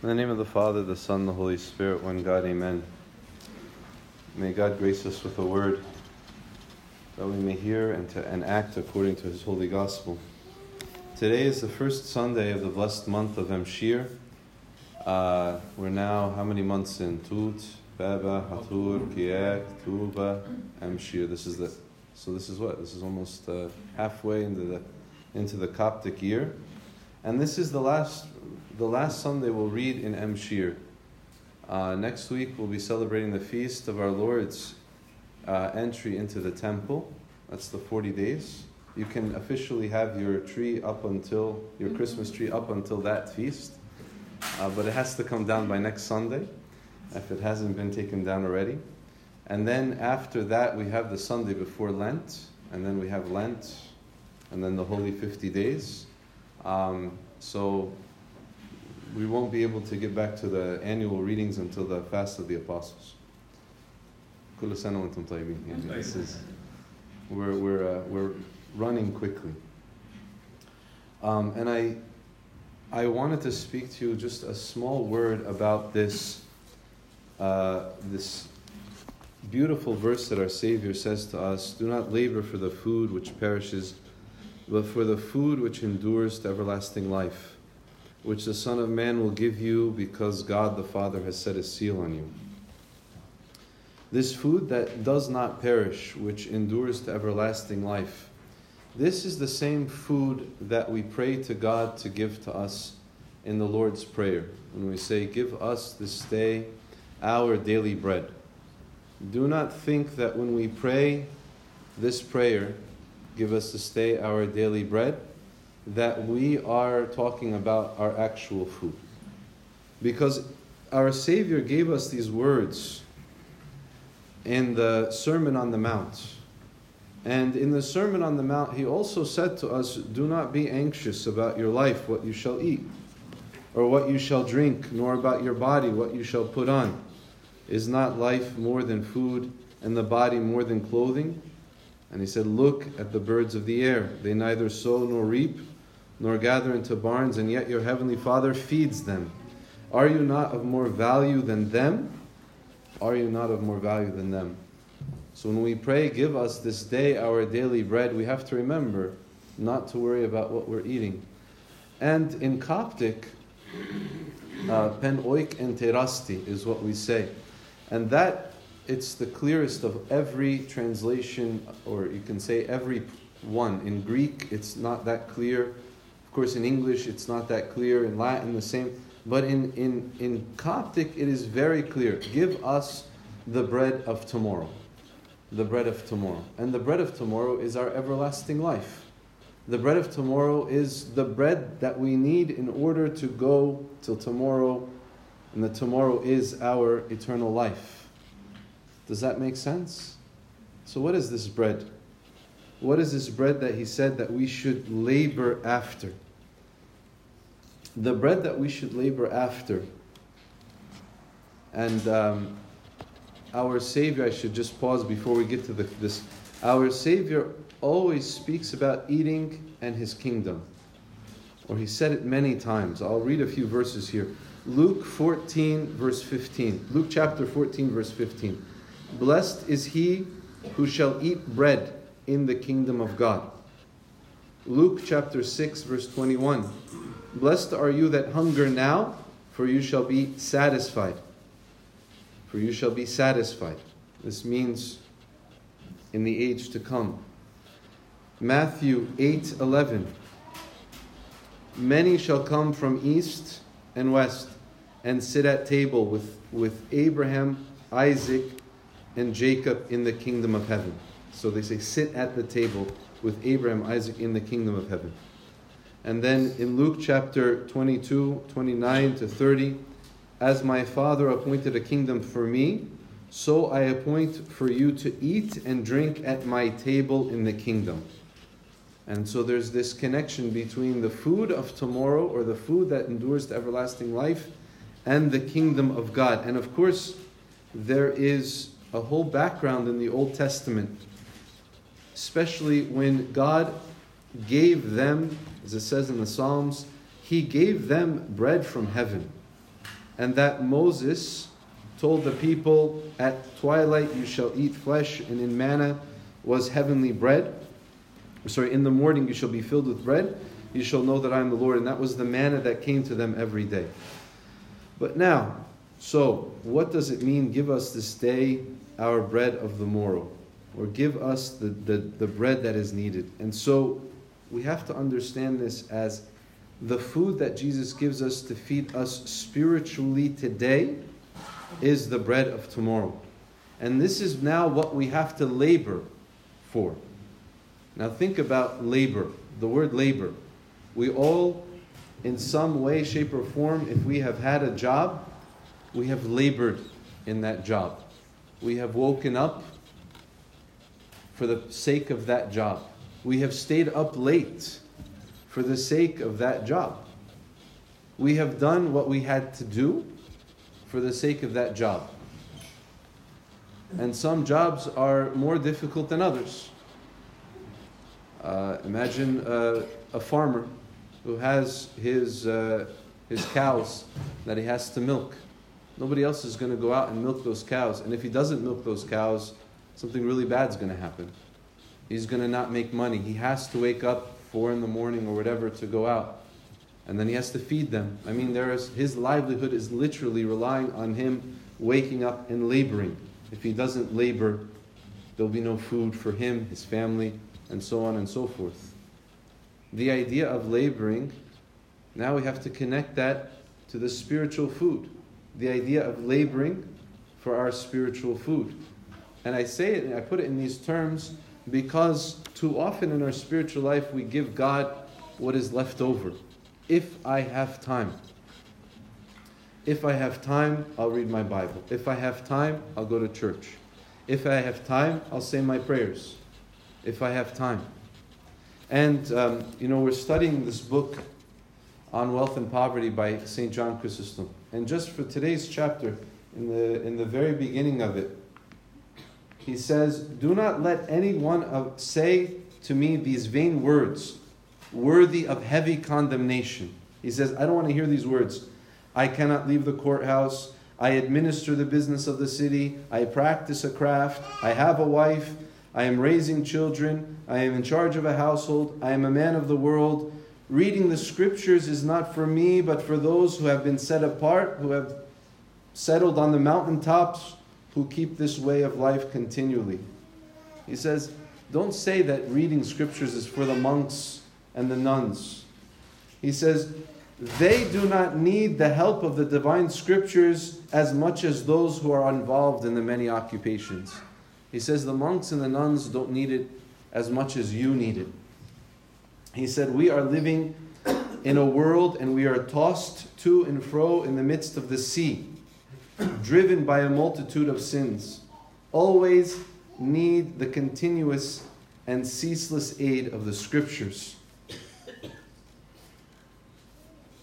In the name of the Father, the Son, the Holy Spirit, one God, Amen. May God grace us with a word that we may hear and, to, and act according to His holy gospel. Today is the first Sunday of the blessed month of Emshir. Uh, we're now how many months in? Tut, Baba, Hatur, Kiyak, Tuba, Emshir. This is the so this is what this is almost uh, halfway into the into the Coptic year, and this is the last the last Sunday we'll read in Emshir. Uh, next week we'll be celebrating the feast of our Lord's uh, entry into the temple. That's the 40 days. You can officially have your tree up until, your Christmas tree up until that feast, uh, but it has to come down by next Sunday if it hasn't been taken down already. And then after that, we have the Sunday before Lent, and then we have Lent, and then the Holy 50 days. Um, so we won't be able to get back to the annual readings until the Fast of the Apostles. This is, we're, we're, uh, we're running quickly. Um, and I, I wanted to speak to you just a small word about this, uh, this beautiful verse that our Savior says to us Do not labor for the food which perishes, but for the food which endures to everlasting life which the Son of Man will give you because God the Father has set a seal on you. This food that does not perish, which endures to everlasting life, this is the same food that we pray to God to give to us in the Lord's Prayer. When we say, Give us this day our daily bread. Do not think that when we pray this prayer, Give us this day our daily bread, that we are talking about our actual food. Because our Savior gave us these words in the Sermon on the Mount. And in the Sermon on the Mount, he also said to us, Do not be anxious about your life, what you shall eat, or what you shall drink, nor about your body, what you shall put on. Is not life more than food, and the body more than clothing? And he said, Look at the birds of the air. They neither sow nor reap nor gather into barns, and yet your heavenly Father feeds them. Are you not of more value than them? Are you not of more value than them? So when we pray, give us this day our daily bread, we have to remember not to worry about what we're eating. And in Coptic, uh, pen oik and terasti is what we say. And that, it's the clearest of every translation, or you can say every one. In Greek, it's not that clear Of course, in English, it's not that clear. In Latin, the same. But in, in, in Coptic, it is very clear. Give us the bread of tomorrow. The bread of tomorrow. And the bread of tomorrow is our everlasting life. The bread of tomorrow is the bread that we need in order to go till tomorrow. And the tomorrow is our eternal life. Does that make sense? So, what is this bread? What is this bread that he said that we should labor after? the bread that we should labor after. And um, our Savior, I should just pause before we get to the, this. Our Savior always speaks about eating and his kingdom. Or he said it many times. I'll read a few verses here. Luke 14, verse 15. Luke chapter 14, verse 15. Blessed is he who shall eat bread in the kingdom of God. Luke chapter 6, verse 21. Blessed are you that hunger now, for you shall be satisfied. For you shall be satisfied. This means in the age to come. Matthew 8 11. Many shall come from east and west and sit at table with, with Abraham, Isaac, and Jacob in the kingdom of heaven. So they say, sit at the table with Abraham, Isaac in the kingdom of heaven. And then in Luke chapter 22, 29 to 30, as my Father appointed a kingdom for me, so I appoint for you to eat and drink at my table in the kingdom. And so there's this connection between the food of tomorrow or the food that endures to everlasting life and the kingdom of God. And of course, there is a whole background in the Old Testament, especially when God gave them, as it says in the Psalms, He gave them bread from heaven. and that Moses told the people, At twilight you shall eat flesh, and in manna was heavenly bread. Sorry, in the morning you shall be filled with bread. You shall know that I am the Lord. And that was the manna that came to them every day. But now, so what does it mean? Give us this day our bread of the morrow, or give us the, the, the bread that is needed. And so we have to understand this as the food that Jesus gives us to feed us spiritually today is the bread of tomorrow. And this is now what we have to labor for. Now think about labor, the word labor. We all, in some way, shape, or form, if we have had a job, we have labored in that job. We have woken up for the sake of that job. We have stayed up late for the sake of that job. We have done what we had to do for the sake of that job. And some jobs are more difficult than others. Uh, imagine uh, a farmer who has his, uh, his cows that he has to milk. Nobody else is going to go out and milk those cows. And if he doesn't milk those cows, something really bad is going to happen. He's going to not make money. He has to wake up four in the morning or whatever to go out. And then he has to feed them. I mean, there is, his livelihood is literally relying on him waking up and laboring. If he doesn't labor, there'll be no food for him, his family, and so on and so forth. The idea of laboring, now we have to connect that to the spiritual food. The idea of laboring for our spiritual food. And I say it, and I put it in these terms because too often in our spiritual life we give God what is left over. If I have time. If I have time, I'll read my Bible. If I have time, I'll go to church. If I have time, I'll say my prayers. If I have time. And, um, you know, we're studying this book on wealth and poverty by St. John Chrysostom. And just for today's chapter, in the, in the very beginning of it, he says, Do not let anyone of, say to me these vain words, worthy of heavy condemnation. He says, I don't want to hear these words. I cannot leave the courthouse. I administer the business of the city. I practice a craft. I have a wife. I am raising children. I am in charge of a household. I am a man of the world. Reading the scriptures is not for me, but for those who have been set apart, who have settled on the mountaintops, who keep this way of life continually. He says, don't say that reading scriptures is for the monks and the nuns. He says, they do not need the help of the divine scriptures as much as those who are involved in the many occupations. He says, the monks and the nuns don't need it as much as you need it. He said, We are living in a world and we are tossed to and fro in the midst of the sea driven by a multitude of sins, always need the continuous and ceaseless aid of the scriptures.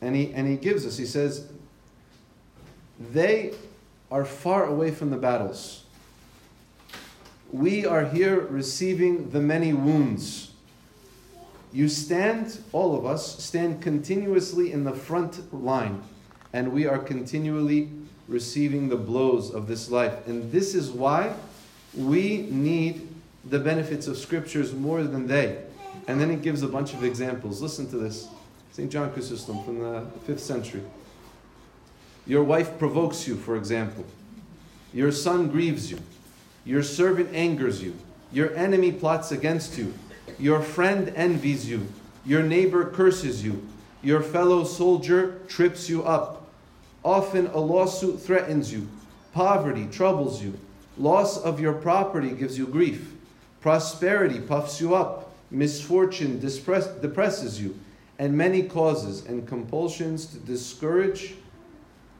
And he, and he gives us, he says, they are far away from the battles. We are here receiving the many wounds. You stand, all of us, stand continuously in the front line, and we are continually receiving the blows of this life. And this is why we need the benefits of scriptures more than they. And then he gives a bunch of examples. Listen to this St. John Chrysostom from the 5th century. Your wife provokes you, for example. Your son grieves you. Your servant angers you. Your enemy plots against you. Your friend envies you. Your neighbor curses you. Your fellow soldier trips you up. Often a lawsuit threatens you, poverty troubles you, loss of your property gives you grief, prosperity puffs you up, misfortune depress, depresses you, and many causes and compulsions to discourage,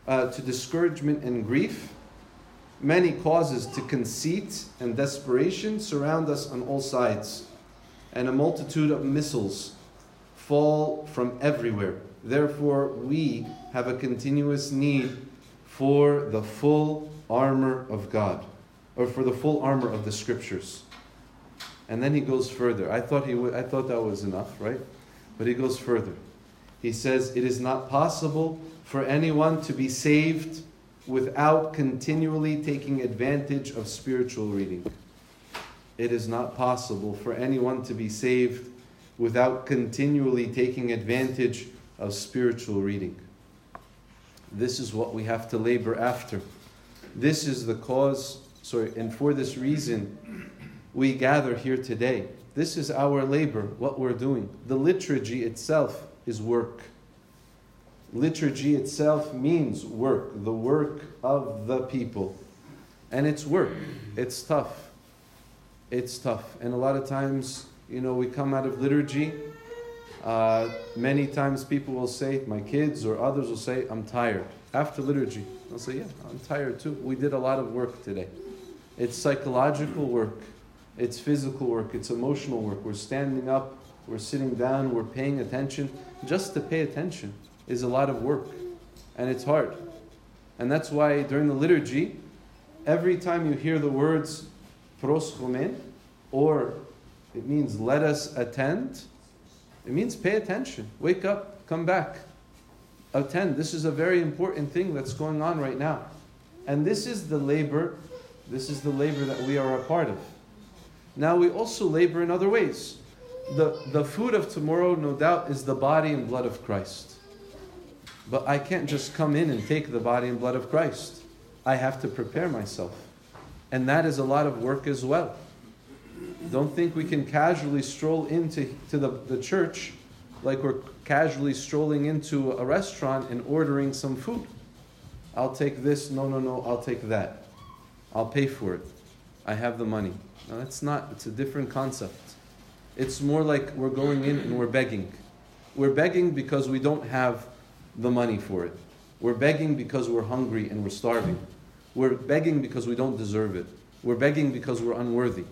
uh, to discouragement and grief. Many causes to conceit and desperation surround us on all sides, and a multitude of missiles fall from everywhere. Therefore, we have a continuous need for the full armor of God, or for the full armor of the scriptures. And then he goes further. I thought, he w- I thought that was enough, right? But he goes further. He says, It is not possible for anyone to be saved without continually taking advantage of spiritual reading. It is not possible for anyone to be saved without continually taking advantage of spiritual reading. This is what we have to labor after. This is the cause, sorry, and for this reason, we gather here today. This is our labor, what we're doing. The liturgy itself is work. Liturgy itself means work, the work of the people. And it's work, it's tough. It's tough. And a lot of times, you know, we come out of liturgy. Uh, many times people will say, my kids or others will say, I'm tired. After liturgy, they'll say, Yeah, I'm tired too. We did a lot of work today. It's psychological work, it's physical work, it's emotional work. We're standing up, we're sitting down, we're paying attention. Just to pay attention is a lot of work, and it's hard. And that's why during the liturgy, every time you hear the words pros or it means let us attend, it means pay attention, wake up, come back, attend. This is a very important thing that's going on right now. And this is the labor, this is the labor that we are a part of. Now we also labor in other ways. The, the food of tomorrow, no doubt, is the body and blood of Christ. But I can't just come in and take the body and blood of Christ. I have to prepare myself. And that is a lot of work as well. Don't think we can casually stroll into to the, the church like we're casually strolling into a restaurant and ordering some food. I'll take this, no, no, no, I'll take that. I'll pay for it. I have the money. No, that's not, it's a different concept. It's more like we're going in and we're begging. We're begging because we don't have the money for it. We're begging because we're hungry and we're starving. We're begging because we don't deserve it. We're begging because we're unworthy.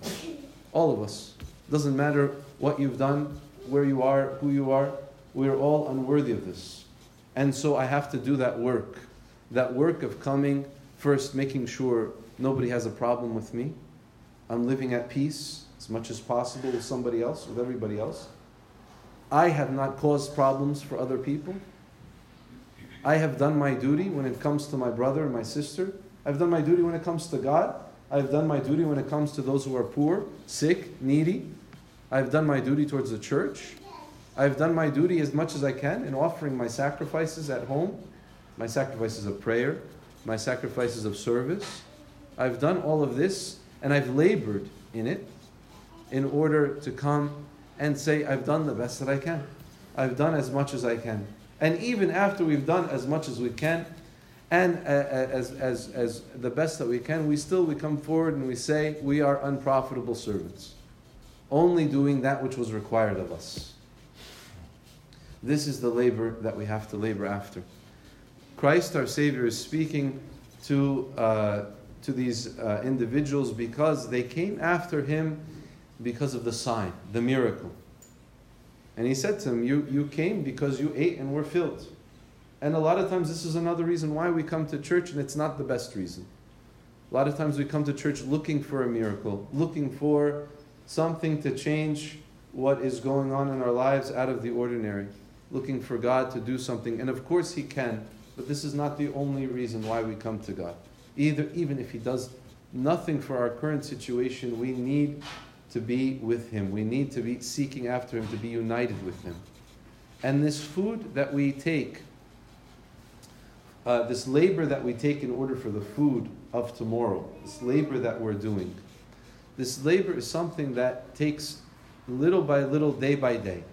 All of us. Doesn't matter what you've done, where you are, who you are. We are all unworthy of this. And so I have to do that work. That work of coming, first making sure nobody has a problem with me. I'm living at peace as much as possible with somebody else, with everybody else. I have not caused problems for other people. I have done my duty when it comes to my brother and my sister. I've done my duty when it comes to God. I've done my duty when it comes to those who are poor, sick, needy. I've done my duty towards the church. I've done my duty as much as I can in offering my sacrifices at home, my sacrifices of prayer, my sacrifices of service. I've done all of this and I've labored in it in order to come and say, I've done the best that I can. I've done as much as I can. And even after we've done as much as we can, and uh, uh, as, as, as the best that we can, we still we come forward and we say we are unprofitable servants only doing that which was required of us. This is the labor that we have to labor after. Christ, our Savior, is speaking to, uh, to these uh, individuals because they came after him because of the sign, the miracle. And he said to them, you, you came because you ate and were filled. And a lot of times, this is another reason why we come to church, and it's not the best reason. A lot of times, we come to church looking for a miracle, looking for something to change what is going on in our lives out of the ordinary, looking for God to do something. And of course, He can, but this is not the only reason why we come to God. Either, even if He does nothing for our current situation, we need to be with Him. We need to be seeking after Him, to be united with Him. And this food that we take, uh, this labor that we take in order for the food of tomorrow, this labor that we're doing, this labor is something that takes little by little, day by day.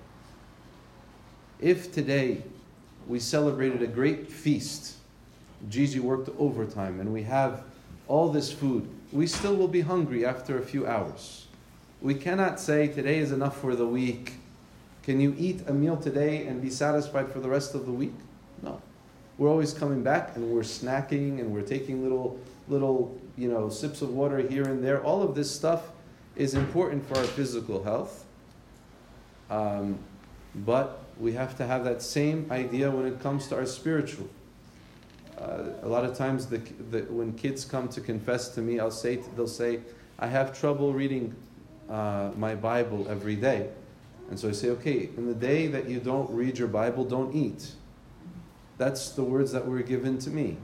If today we celebrated a great feast, Gigi worked overtime, and we have all this food, we still will be hungry after a few hours. We cannot say today is enough for the week. Can you eat a meal today and be satisfied for the rest of the week? No. We're always coming back and we're snacking and we're taking little little you know sips of water here and there. All of this stuff is important for our physical health, um, but we have to have that same idea when it comes to our spiritual. Uh, a lot of times, the, the, when kids come to confess to me, I'll say they'll say, "I have trouble reading uh, my Bible every day." And so I say, okay, in the day that you don't read your Bible, don't eat. That's the words that were given to me.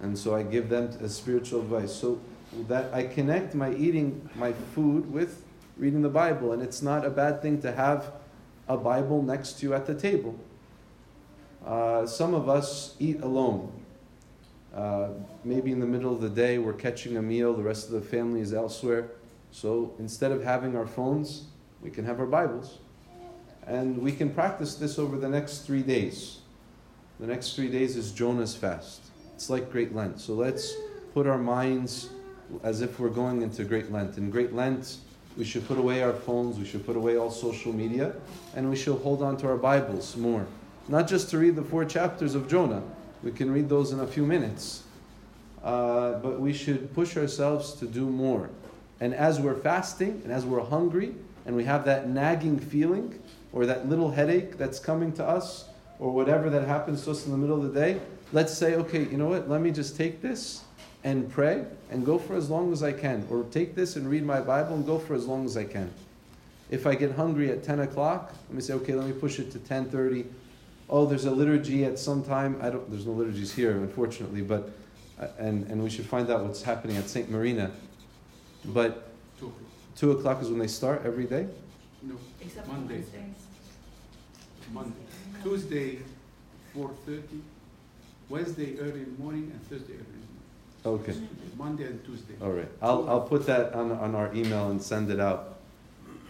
And so I give them as spiritual advice. So that I connect my eating my food with reading the Bible. And it's not a bad thing to have a Bible next to you at the table. Uh, some of us eat alone. Uh, maybe in the middle of the day we're catching a meal, the rest of the family is elsewhere. So instead of having our phones, we can have our Bibles. And we can practice this over the next three days. The next three days is Jonah's fast. It's like Great Lent. So let's put our minds as if we're going into Great Lent. In Great Lent, we should put away our phones, we should put away all social media, and we should hold on to our Bibles more. Not just to read the four chapters of Jonah, we can read those in a few minutes. Uh, but we should push ourselves to do more. And as we're fasting and as we're hungry and we have that nagging feeling or that little headache that's coming to us or whatever that happens to us in the middle of the day, let's say, okay, you know what, let me just take this and pray and go for as long as I can. Or take this and read my Bible and go for as long as I can. If I get hungry at 10 o'clock, let me say, okay, let me push it to 10.30. Oh, there's a liturgy at some time. I don't, there's no liturgies here, unfortunately, but, uh, and, and we should find out what's happening at St. Marina. But 2 o'clock is when they start every day? No, Except Monday. Monday. Tuesday, 4.30. Wednesday early in the morning and Thursday early in the morning. Okay. Monday and Tuesday. All right. I'll, I'll put that on, on our email and send it out.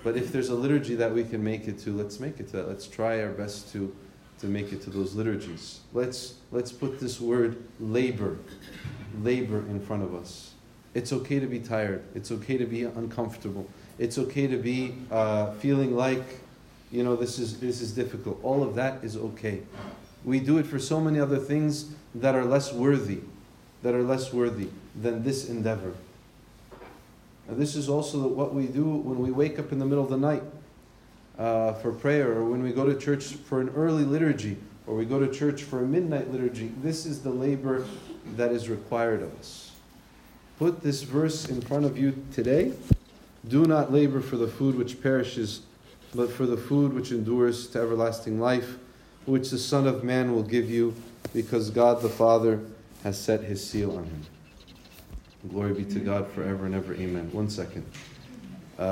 But if there's a liturgy that we can make it to, let's make it to that. Let's try our best to, to make it to those liturgies. Let's, let's put this word labor, labor in front of us. It's okay to be tired. It's okay to be uncomfortable. It's okay to be uh, feeling like, you know, this is, this is difficult. All of that is okay. We do it for so many other things that are less worthy, that are less worthy than this endeavor. And this is also what we do when we wake up in the middle of the night uh, for prayer, or when we go to church for an early liturgy, or we go to church for a midnight liturgy. This is the labor that is required of us. Put this verse in front of you today. Do not labor for the food which perishes, but for the food which endures to everlasting life which the Son of Man will give you, because God the Father has set his seal on him. Glory be to God forever and ever. Amen. One second.